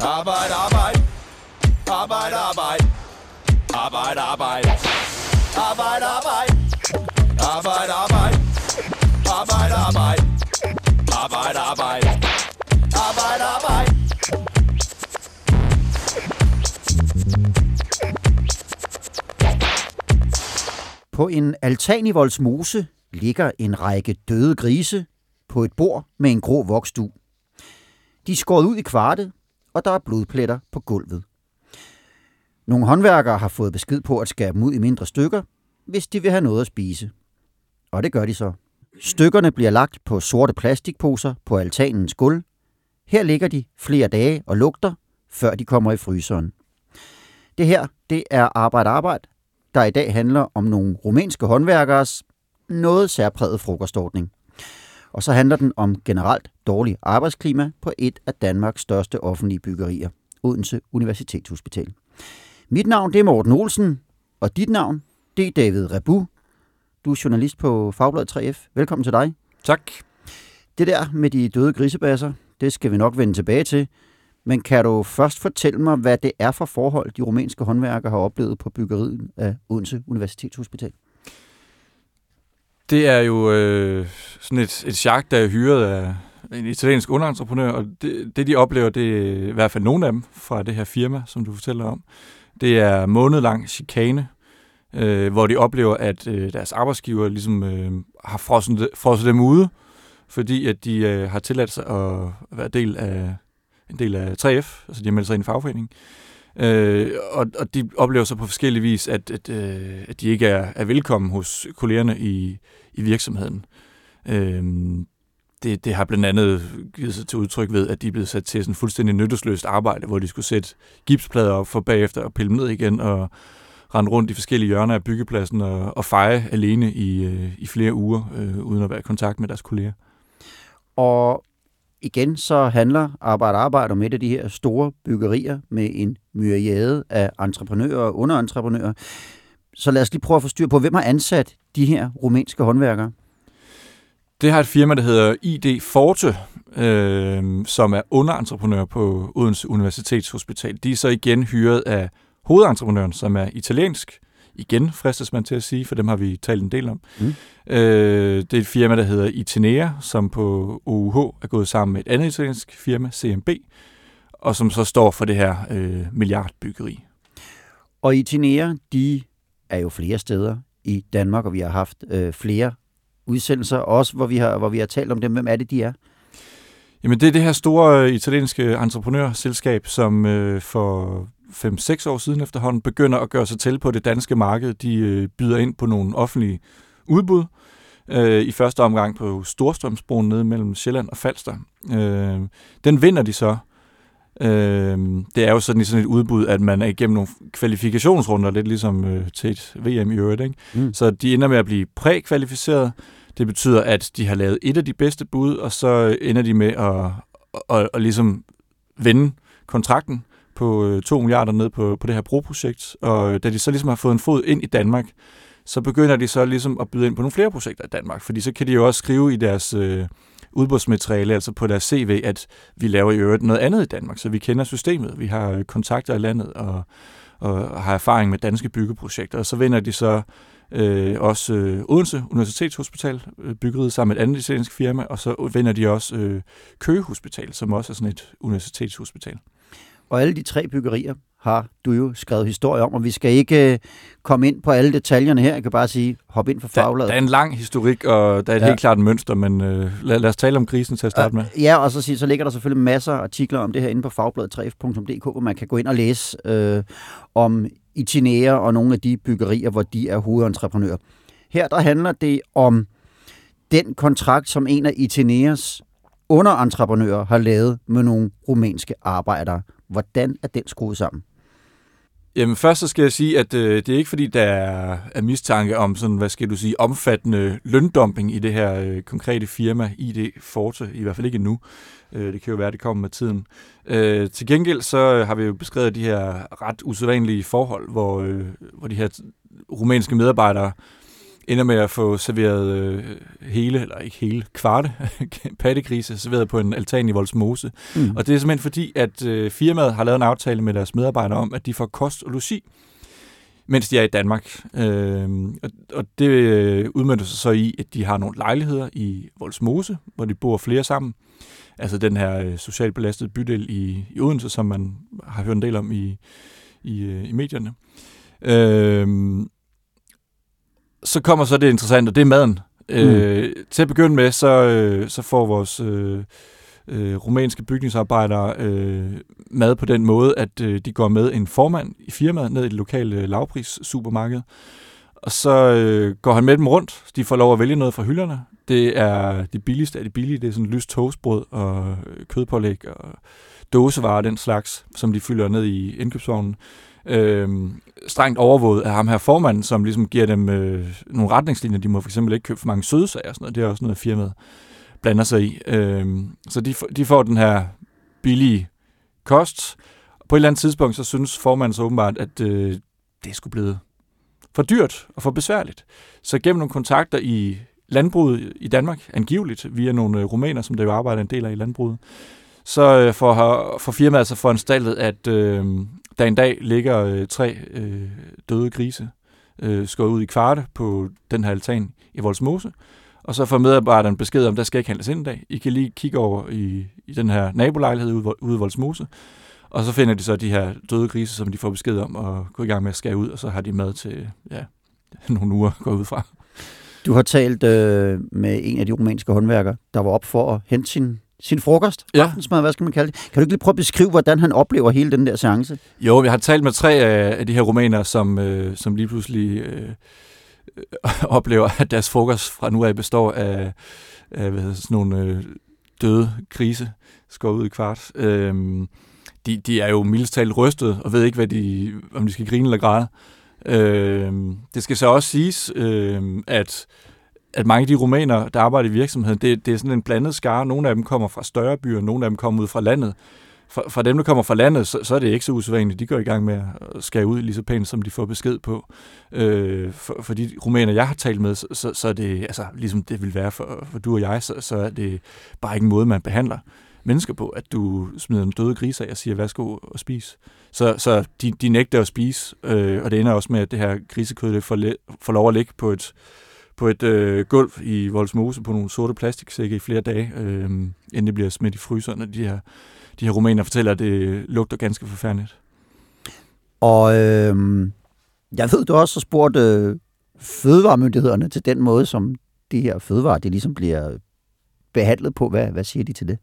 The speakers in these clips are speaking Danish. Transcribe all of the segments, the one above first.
Arbejde, arbejde. Arbejde, arbejde. Arbejde, arbejde. Arbejde, arbejde. Arbejde, arbejde. Arbejde, arbejde. Arbejde, arbejde. Arbejde, arbejde. På en altan i Voldsmose ligger en række døde grise på et bord med en grå voksdu. De er skåret ud i kvarte, og der er blodpletter på gulvet. Nogle håndværkere har fået besked på at skære dem ud i mindre stykker, hvis de vil have noget at spise. Og det gør de så. Stykkerne bliver lagt på sorte plastikposer på altanens gulv. Her ligger de flere dage og lugter, før de kommer i fryseren. Det her, det er Arbejde Arbejde, der i dag handler om nogle rumænske håndværkeres noget særpræget frokostordning. Og så handler den om generelt dårlig arbejdsklima på et af Danmarks største offentlige byggerier, Odense Universitetshospital. Mit navn det er Morten Olsen, og dit navn det er David Rebu. Du er journalist på Fagbladet 3F. Velkommen til dig. Tak. Det der med de døde grisebasser, det skal vi nok vende tilbage til. Men kan du først fortælle mig, hvad det er for forhold, de rumænske håndværkere har oplevet på byggeriet af Odense Universitetshospital? Det er jo øh, sådan et, et chak, der er hyret af en italiensk underentreprenør, og det, det de oplever, det er i hvert fald nogle af dem fra det her firma, som du fortæller om. Det er månedlang chikane, øh, hvor de oplever, at øh, deres arbejdsgiver ligesom øh, har frosset, frosset dem ude, fordi at de øh, har tilladt sig at være del af, en del af 3F, altså de har meldt sig ind i fagforeningen. Øh, Øh, og, og de oplever så på forskellige vis, at, at, øh, at de ikke er, er velkommen hos kollegerne i, i virksomheden. Øh, det, det har blandt andet givet sig til udtryk ved, at de er blevet sat til sådan fuldstændig nyttesløst arbejde, hvor de skulle sætte gipsplader op for bagefter og pille dem ned igen og rende rundt i forskellige hjørner af byggepladsen og, og feje alene i, øh, i flere uger, øh, uden at være i kontakt med deres kolleger. Og igen så handler Arbejde Arbejde om et af de her store byggerier med en myriade af entreprenører og underentreprenører. Så lad os lige prøve at få styr på, hvem har ansat de her rumænske håndværkere? Det har et firma, der hedder ID Forte, øh, som er underentreprenør på Odense Universitetshospital. De er så igen hyret af hovedentreprenøren, som er italiensk. Igen fristes man til at sige, for dem har vi talt en del om. Mm. Øh, det er et firma, der hedder Itinea, som på OUH er gået sammen med et andet italiensk firma, CMB, og som så står for det her øh, milliardbyggeri. Og Itinea, de er jo flere steder i Danmark, og vi har haft øh, flere udsendelser, også hvor vi, har, hvor vi har talt om dem. Hvem er det, de er? Jamen, det er det her store øh, italienske entreprenørselskab, som øh, for 5-6 år siden efterhånden begynder at gøre sig til på det danske marked. De øh, byder ind på nogle offentlige udbud. Øh, I første omgang på Storstrømsbroen nede mellem Sjælland og Falster. Øh, den vinder de så. Øh, det er jo sådan sådan et udbud, at man er igennem nogle kvalifikationsrunder, lidt ligesom øh, til et VM i øvrigt. Ikke? Mm. Så de ender med at blive prækvalificeret. Det betyder, at de har lavet et af de bedste bud, og så ender de med at, at, at, at ligesom vinde kontrakten på øh, 2 milliarder ned på, på det her broprojekt. Og øh, da de så ligesom har fået en fod ind i Danmark, så begynder de så ligesom at byde ind på nogle flere projekter i Danmark. Fordi så kan de jo også skrive i deres øh, udbudsmateriale, altså på deres CV, at vi laver i øvrigt noget andet i Danmark, så vi kender systemet, vi har øh, kontakter i landet og, og har erfaring med danske byggeprojekter. Og så vinder de så øh, også øh, Odense Universitetshospital, øh, byggeriet sammen med et andet italiensk firma, og så vinder de også øh, Køge Hospital, som også er sådan et universitetshospital. Og alle de tre byggerier har du jo skrevet historie om, og vi skal ikke øh, komme ind på alle detaljerne her. Jeg kan bare sige, hop ind for fagbladet. Der, der er en lang historik, og der er et ja. helt klart mønster, men øh, lad, lad os tale om krisen til at starte med. Ja, og så, sige, så ligger der selvfølgelig masser af artikler om det her inde på fagbladet3f.dk, hvor man kan gå ind og læse øh, om Itinea og nogle af de byggerier, hvor de er hovedentreprenører. Her der handler det om den kontrakt, som en af Itineas underentreprenører har lavet med nogle rumænske arbejdere. Hvordan er den skruet sammen? Jamen først så skal jeg sige, at øh, det er ikke fordi, der er, er mistanke om sådan, hvad skal du sige, omfattende løndumping i det her øh, konkrete firma, ID Forte, i hvert fald ikke endnu. Øh, det kan jo være, det kommer med tiden. Øh, til gengæld så øh, har vi jo beskrevet de her ret usædvanlige forhold, hvor, øh, hvor de her rumænske medarbejdere ender med at få serveret øh, hele, eller ikke hele, kvarte pattegrise serveret på en altan i Voldsmose. Mm. Og det er simpelthen fordi, at øh, firmaet har lavet en aftale med deres medarbejdere om, at de får kost og logi, mens de er i Danmark. Øh, og, og det øh, udmyndter sig så i, at de har nogle lejligheder i Voldsmose, hvor de bor flere sammen. Altså den her øh, socialt belastede bydel i, i Odense, som man har hørt en del om i, i, øh, i medierne. Øh, så kommer så det interessante, det er maden. Mm. Øh, til at begynde med, så, øh, så får vores øh, øh, rumænske bygningsarbejdere øh, mad på den måde, at øh, de går med en formand i firmaet ned i det lokale øh, lavpris supermarked. Og så øh, går han med dem rundt. De får lov at vælge noget fra hylderne. Det er det billigste af det billige. Det er sådan lyst toastbrød og kødpålæg og dåsevarer den slags, som de fylder ned i indkøbsvognen øh, strengt overvåget af ham her formanden, som ligesom giver dem øh, nogle retningslinjer. De må for eksempel ikke købe for mange sødesager og sådan noget. Det er også noget, firmaet blander sig i. Øh, så de, de får den her billige kost. På et eller andet tidspunkt, så synes formanden så åbenbart, at øh, det skulle blive for dyrt og for besværligt. Så gennem nogle kontakter i landbruget i Danmark, angiveligt via nogle øh, rumæner, som der jo arbejder en del af i landbruget, så øh, får, får firmaet altså foranstaltet, at øh, der en dag ligger øh, tre øh, døde grise øh, skåret ud i kvarte på den her altan i Voldsmose. Og så får medarbejderen besked om, der skal ikke handles ind i dag. I kan lige kigge over i, i den her nabolejlighed ude, ude i Voldsmose. Og så finder de så de her døde grise, som de får besked om at gå i gang med at skære ud, og så har de mad til ja, nogle uger gå ud fra. Du har talt øh, med en af de romanske håndværkere, der var op for at hente sin sin frokost, ja. aftensmad, hvad skal man kalde det. Kan du ikke lige prøve at beskrive, hvordan han oplever hele den der seance? Jo, jeg har talt med tre af de her romaner, som, øh, som lige pludselig øh, oplever, at deres frokost fra nu af består af, af hvad hedder, sådan nogle øh, døde krise, skår ud i kvart. Øh, de, de er jo mildest talt rystet, og ved ikke, hvad de, om de skal grine eller græde. Øh, det skal så også siges, øh, at at mange af de romaner, der arbejder i virksomheden, det, det er sådan en blandet skare. Nogle af dem kommer fra større byer, nogle af dem kommer ud fra landet. For, for dem, der kommer fra landet, så, så er det ikke så usædvanligt. De går i gang med at skære ud lige så pænt, som de får besked på. Øh, for, for de romaner, jeg har talt med, så, så, så er det, altså, ligesom det vil være for, for du og jeg, så, så er det bare ikke en måde, man behandler mennesker på, at du smider en døde gris af og siger, værsgo og spis. Så, så de, de nægter at spise, øh, og det ender også med, at det her grisekød det får, får lov at ligge på et, på et øh, gulv i Voldsmose på nogle sorte plastiksække i flere dage, øh, inden det bliver smidt i fryseren, og de her, de her romaner fortæller, at det lugter ganske forfærdeligt. Og øh, jeg ved, du også har spurgt øh, fødevaremyndighederne til den måde, som de her fødevarer, de ligesom bliver behandlet på. Hvad, hvad siger de til det?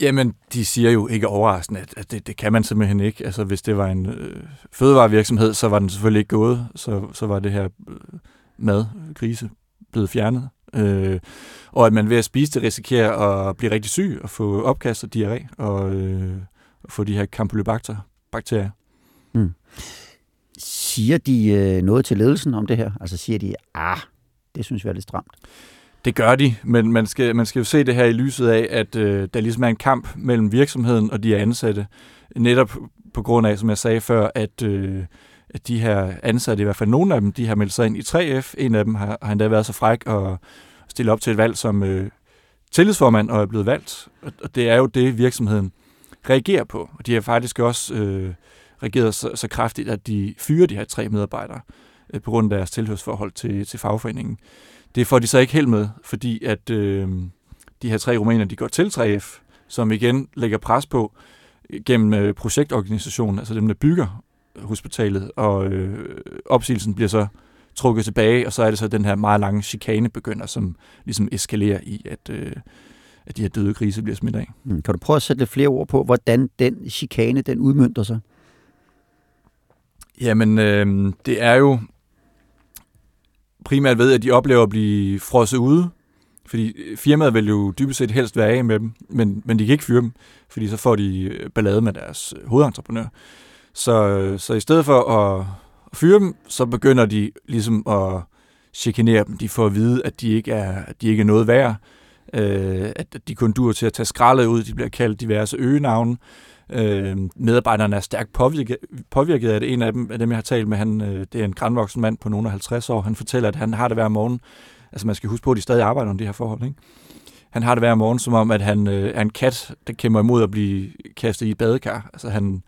Jamen, de siger jo ikke overraskende, at, at det, det kan man simpelthen ikke. Altså, hvis det var en øh, fødevarevirksomhed, så var den selvfølgelig ikke gået. Så, så var det her øh, mad, grise, blevet fjernet. Øh, og at man ved at spise det risikerer at blive rigtig syg og få opkast og diarré og øh, få de her Campylobacter bakterier. Mm. Siger de øh, noget til ledelsen om det her? Altså siger de, ah, det synes vi er lidt stramt? Det gør de, men man skal, man skal jo se det her i lyset af, at øh, der ligesom er en kamp mellem virksomheden og de ansatte. Netop på grund af, som jeg sagde før, at øh, at de her ansatte, i hvert fald nogle af dem, de har meldt sig ind i 3F. En af dem har, har endda været så fræk at stille op til et valg som øh, tillidsformand og er blevet valgt. Og, og det er jo det, virksomheden reagerer på. Og de har faktisk også øh, reageret så, så kraftigt, at de fyrer de her tre medarbejdere øh, på grund af deres tilhørsforhold til, til fagforeningen. Det får de så ikke helt med, fordi at øh, de her tre rumæner, de går til 3F, som igen lægger pres på gennem øh, projektorganisationen, altså dem, der bygger hospitalet, og øh, opsigelsen bliver så trukket tilbage, og så er det så den her meget lange chikane begynder, som ligesom eskalerer i, at, øh, at de her døde grise bliver smidt af. Mm. Kan du prøve at sætte lidt flere ord på, hvordan den chikane, den udmyndter sig? Jamen, øh, det er jo primært ved, at de oplever at blive frosset ude, fordi firmaet vil jo dybest set helst være af med dem, men, men de kan ikke fyre dem, fordi så får de ballade med deres hovedentreprenør. Så, så i stedet for at fyre dem, så begynder de ligesom at chikanere dem. De får at vide, at de ikke er, at de ikke er noget værd, øh, at de kun dur til at tage skraldet ud. De bliver kaldt diverse øgenavne. Øh, medarbejderne er stærkt påvirket, påvirket af det. En af dem, af dem jeg har talt med, han, øh, det er en grænvoksen mand på nogen af 50 år. Han fortæller, at han har det hver morgen. Altså man skal huske på, at de stadig arbejder under de her forhold. Ikke? Han har det hver morgen, som om, at han øh, er en kat, der kæmper imod at blive kastet i et badekar. Altså han,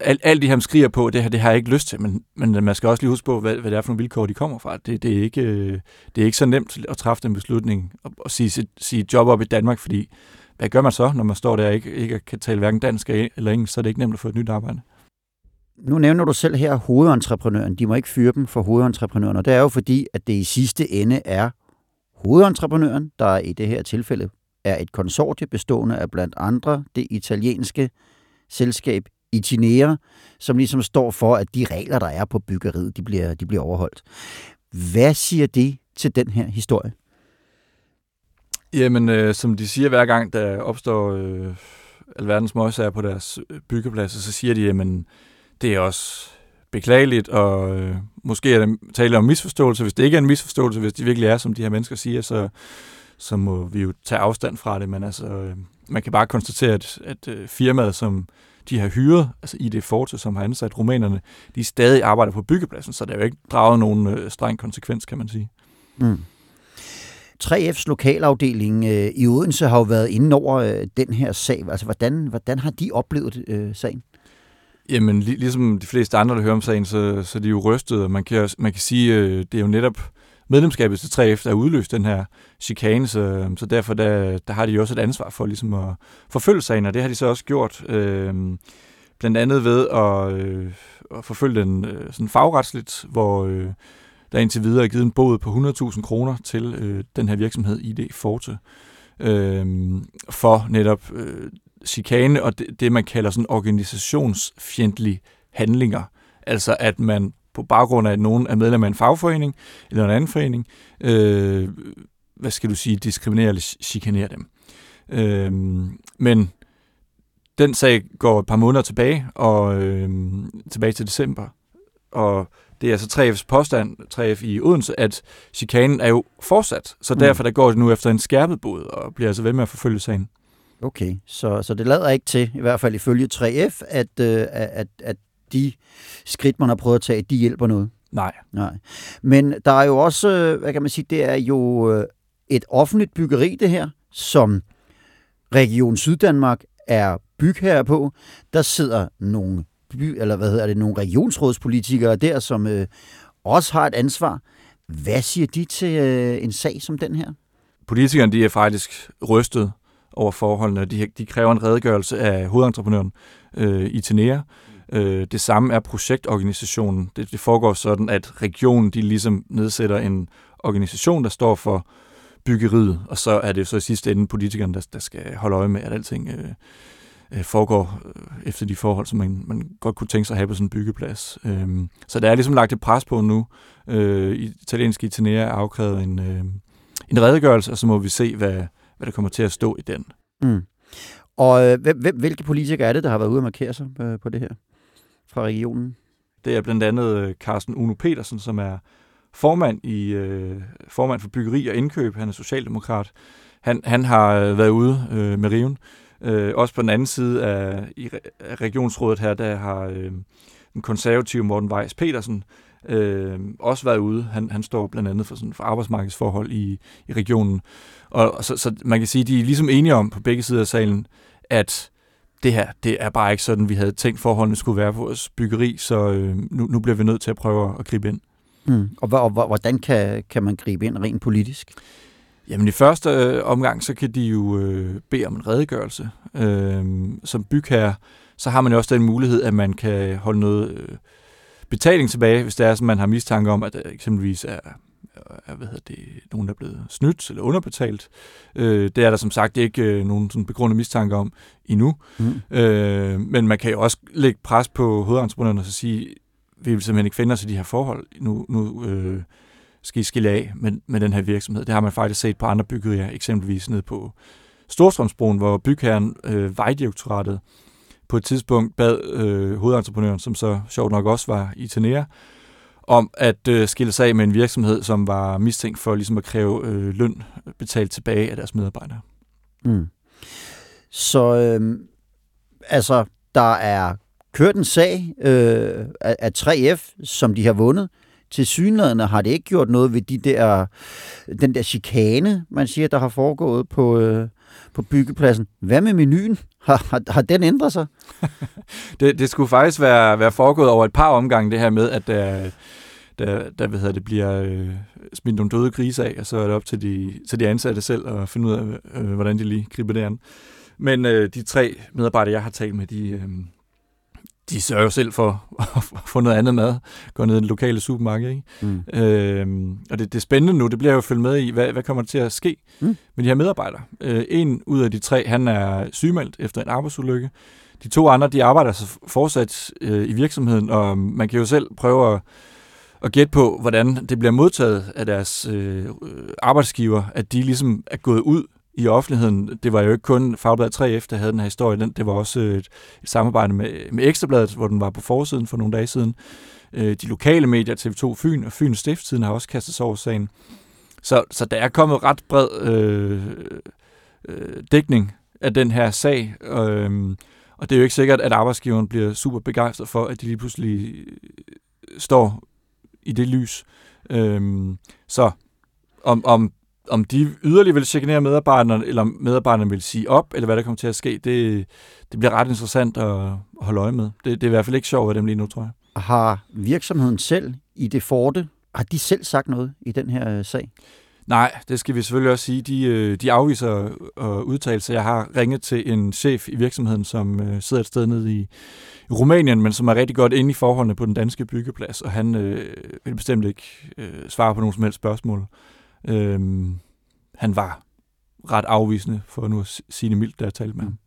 alt, alt det, han skriger på, det, her, det har jeg ikke lyst til, men, men man skal også lige huske på, hvad, hvad det er for nogle vilkår, de kommer fra. Det, det, er, ikke, øh, det er ikke så nemt at træffe den beslutning og, og sige, sige job op i Danmark, fordi hvad gør man så, når man står der og ikke, ikke kan tale hverken dansk eller engelsk, så er det ikke nemt at få et nyt arbejde. Nu nævner du selv her hovedentreprenøren. De må ikke fyre dem for hovedentreprenøren, og det er jo fordi, at det i sidste ende er hovedentreprenøren, der i det her tilfælde er et konsortie bestående af blandt andre det italienske selskab Itinera, som ligesom står for, at de regler, der er på byggeriet, de bliver, de bliver overholdt. Hvad siger det til den her historie? Jamen, øh, som de siger hver gang, der opstår øh, alverdens møgsager på deres øh, byggepladser, så siger de, jamen, det er også beklageligt, og øh, måske er det tale om misforståelse. Hvis det ikke er en misforståelse, hvis det virkelig er, som de her mennesker siger, så, så må vi jo tage afstand fra det. Men altså, øh, man kan bare konstatere, at, at øh, firmaet, som de har hyret, altså ID Forte, som har ansat rumænerne, de stadig arbejder på byggepladsen, så der er jo ikke draget nogen øh, streng konsekvens, kan man sige. Mm. 3F's lokalafdeling øh, i Odense har jo været inde over øh, den her sag. Altså, hvordan, hvordan har de oplevet øh, sagen? Jamen, lig, ligesom de fleste andre, der hører om sagen, så, så de er jo rystet, og man kan, man kan sige, øh, det er jo netop medlemskabet til 3F, der udløste udløst den her chikane, så, så derfor der, der har de jo også et ansvar for ligesom at forfølge sagen, og det har de så også gjort, øh, blandt andet ved at, øh, at forfølge den øh, sådan fagretsligt, hvor øh, der indtil videre er givet en bod på 100.000 kroner til øh, den her virksomhed ID Forte, øh, for netop øh, chikane og det, det, man kalder sådan organisationsfjendtlige handlinger. Altså at man på baggrund af, at nogen er medlem af en fagforening eller en anden forening, øh, hvad skal du sige, diskriminerer eller chikanerer dem. Øh, men den sag går et par måneder tilbage, og øh, tilbage til december, og det er altså 3F's påstand, 3F i Odense, at chikanen er jo fortsat, så mm. derfor der går det nu efter en skærpet bod, og bliver altså ved med at forfølge sagen. Okay, så, så det lader ikke til, i hvert fald ifølge 3F, at, øh, at, at de skridt, man har prøvet at tage, de hjælper noget. Nej. Nej. Men der er jo også, øh, hvad kan man sige, det er jo øh, et offentligt byggeri, det her, som Region Syddanmark er bygherre på. Der sidder nogle by, eller hvad hedder det, nogle regionsrådspolitikere der, som øh, også har et ansvar. Hvad siger de til øh, en sag som den her? Politikerne de er faktisk rystet over forholdene. De, de kræver en redegørelse af hovedentreprenøren øh, i Tenea. Øh, det samme er projektorganisationen. Det, det foregår sådan, at regionen de ligesom nedsætter en organisation, der står for byggeriet, og så er det så i sidste ende politikerne, der, der skal holde øje med, at alting øh, øh foregår øh, efter de forhold, som man, man godt kunne tænke sig at have på sådan en byggeplads. Øh, så der er ligesom lagt et pres på nu. Øh, italienske Itinera er afkrævet en, øh, en redegørelse, og så må vi se, hvad, hvad der kommer til at stå i den. Mm. Og øh, hvem, hvilke politikere er det, der har været ude og markere sig på det her fra regionen? Det er blandt andet øh, Carsten Uno Petersen, som er formand i øh, formand for byggeri og indkøb. Han er socialdemokrat. Han, han har øh, været ude øh, med riven. Øh, også på den anden side af, i, af regionsrådet her, der har øh, den konservative Morten Weiss Petersen øh, også været ude. Han, han står blandt andet for, sådan, for arbejdsmarkedsforhold i, i regionen. Og, og så, så man kan sige, at de er ligesom enige om på begge sider af salen, at det her, det er bare ikke sådan, vi havde tænkt forholdene skulle være på vores byggeri, så øh, nu, nu bliver vi nødt til at prøve at gribe ind. Mm. Og, og, og hvordan kan, kan man gribe ind rent politisk? Jamen i første øh, omgang, så kan de jo øh, bede om en redegørelse. Øh, som bygherre, så har man jo også den mulighed, at man kan holde noget øh, betaling tilbage, hvis det er, at man har mistanke om, at der eksempelvis er, er hvad hedder det, nogen, der er blevet snydt eller underbetalt. Øh, det er der som sagt ikke øh, nogen sådan begrundet mistanke om endnu. Mm. Øh, men man kan jo også lægge pres på hovedentreprenørerne og sige, vi vil simpelthen ikke finde os i de her forhold. Nu, nu øh, skal I skille af med, med den her virksomhed. Det har man faktisk set på andre byggerier, eksempelvis ned på Storstrømsbroen, hvor bygherren øh, Vejdirektoratet på et tidspunkt bad øh, hovedentreprenøren, som så sjovt nok også var i Tenea, om at øh, skille sig af med en virksomhed, som var mistænkt for ligesom at kræve øh, løn betalt tilbage af deres medarbejdere. Mm. Så øh, altså, der er kørt en sag øh, af, 3F, som de har vundet. Til synlædende har det ikke gjort noget ved de der, den der chikane, man siger, der har foregået på, øh, på byggepladsen. Hvad med menuen? Har, har, har den ændret sig? det, det skulle faktisk være, være foregået over et par omgange, det her med, at der, der, der hvad hedder det, bliver øh, smidt nogle døde grise af, og så er det op til de, til de ansatte selv at finde ud af, øh, hvordan de lige griber det an. Men øh, de tre medarbejdere, jeg har talt med, de, øh, de sørger jo selv for at få noget andet mad. Gå ned i den lokale supermarked. Ikke? Mm. Øhm, og det, det er spændende nu, det bliver jo følge med i, hvad, hvad kommer der til at ske mm. med de her medarbejdere. Øh, en ud af de tre, han er sygemeldt efter en arbejdsulykke. De to andre, de arbejder så fortsat øh, i virksomheden, og man kan jo selv prøve at, at gætte på, hvordan det bliver modtaget af deres øh, arbejdsgiver, at de ligesom er gået ud i offentligheden. Det var jo ikke kun Fagbladet 3F, der havde den her historie. Det var også et, et samarbejde med, med Ekstrabladet, hvor den var på forsiden for nogle dage siden. Øh, de lokale medier, TV2 Fyn og Fyns Stiftstiden, har også kastet sig over sagen. Så, så der er kommet ret bred øh, øh, dækning af den her sag. Øh, og det er jo ikke sikkert, at arbejdsgiveren bliver super begejstret for, at de lige pludselig øh, står i det lys. Øh, så om, om om de yderligere vil chikanere medarbejderne, eller medarbejderne vil sige op, eller hvad der kommer til at ske, det, det bliver ret interessant at, holde øje med. Det, det er i hvert fald ikke sjovt af dem lige nu, tror jeg. Har virksomheden selv i det forte, har de selv sagt noget i den her øh, sag? Nej, det skal vi selvfølgelig også sige. De, øh, de afviser at udtale sig. Jeg har ringet til en chef i virksomheden, som øh, sidder et sted nede i, i Rumænien, men som er rigtig godt inde i forholdene på den danske byggeplads, og han øh, vil bestemt ikke øh, svare på nogen som helst spørgsmål. Øhm, han var ret afvisende, for nu at sige det mildt, der jeg talte med ham.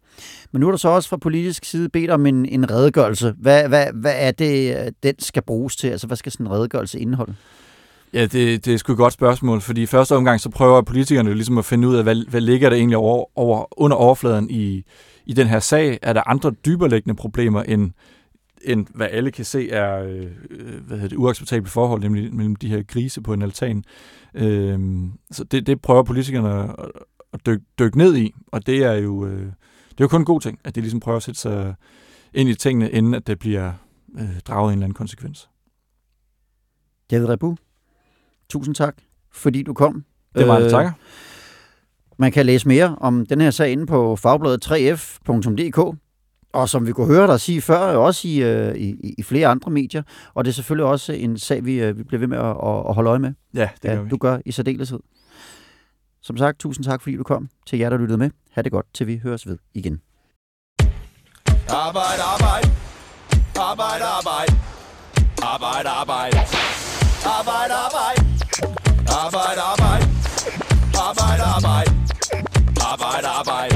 Men nu er der så også fra politisk side bedt om en, en redegørelse. Hvad, hvad, hvad er det, den skal bruges til? Altså, hvad skal sådan en redegørelse indeholde? Ja, det, det er sgu et godt spørgsmål, fordi i første omgang så prøver politikerne ligesom at finde ud af, hvad, hvad ligger der egentlig over, over, under overfladen i, i den her sag. Er der andre dyberliggende problemer end, end hvad alle kan se er øh, hvad hedder det, uacceptable forhold, nemlig mellem de her grise på en altan. Øh, så det, det prøver politikerne at, at dykke, dykke ned i, og det er jo øh, det er jo kun en god ting, at de ligesom prøver at sætte sig ind i tingene, inden at det bliver øh, draget en eller anden konsekvens. David Rebu, tusind tak, fordi du kom. Det var øh, takker. Man kan læse mere om den her sag inde på fagbladet 3f.dk. Og som vi kunne høre dig sige før, også i, øh, i, i flere andre medier. Og det er selvfølgelig også en sag, vi, øh, vi bliver ved med at, at holde øje med. Ja, det gør vi. Du gør i særdeleshed. Som sagt, tusind tak, fordi du kom. Til jer, der lyttede med. Ha' det godt, til vi høres ved igen. Arbejde, arbejde. Arbejde, arbejde. Arbejde, arbejde. Arbejde, arbejde. Arbejde, arbejde. Arbejde, arbejde. Arbejde, arbejde.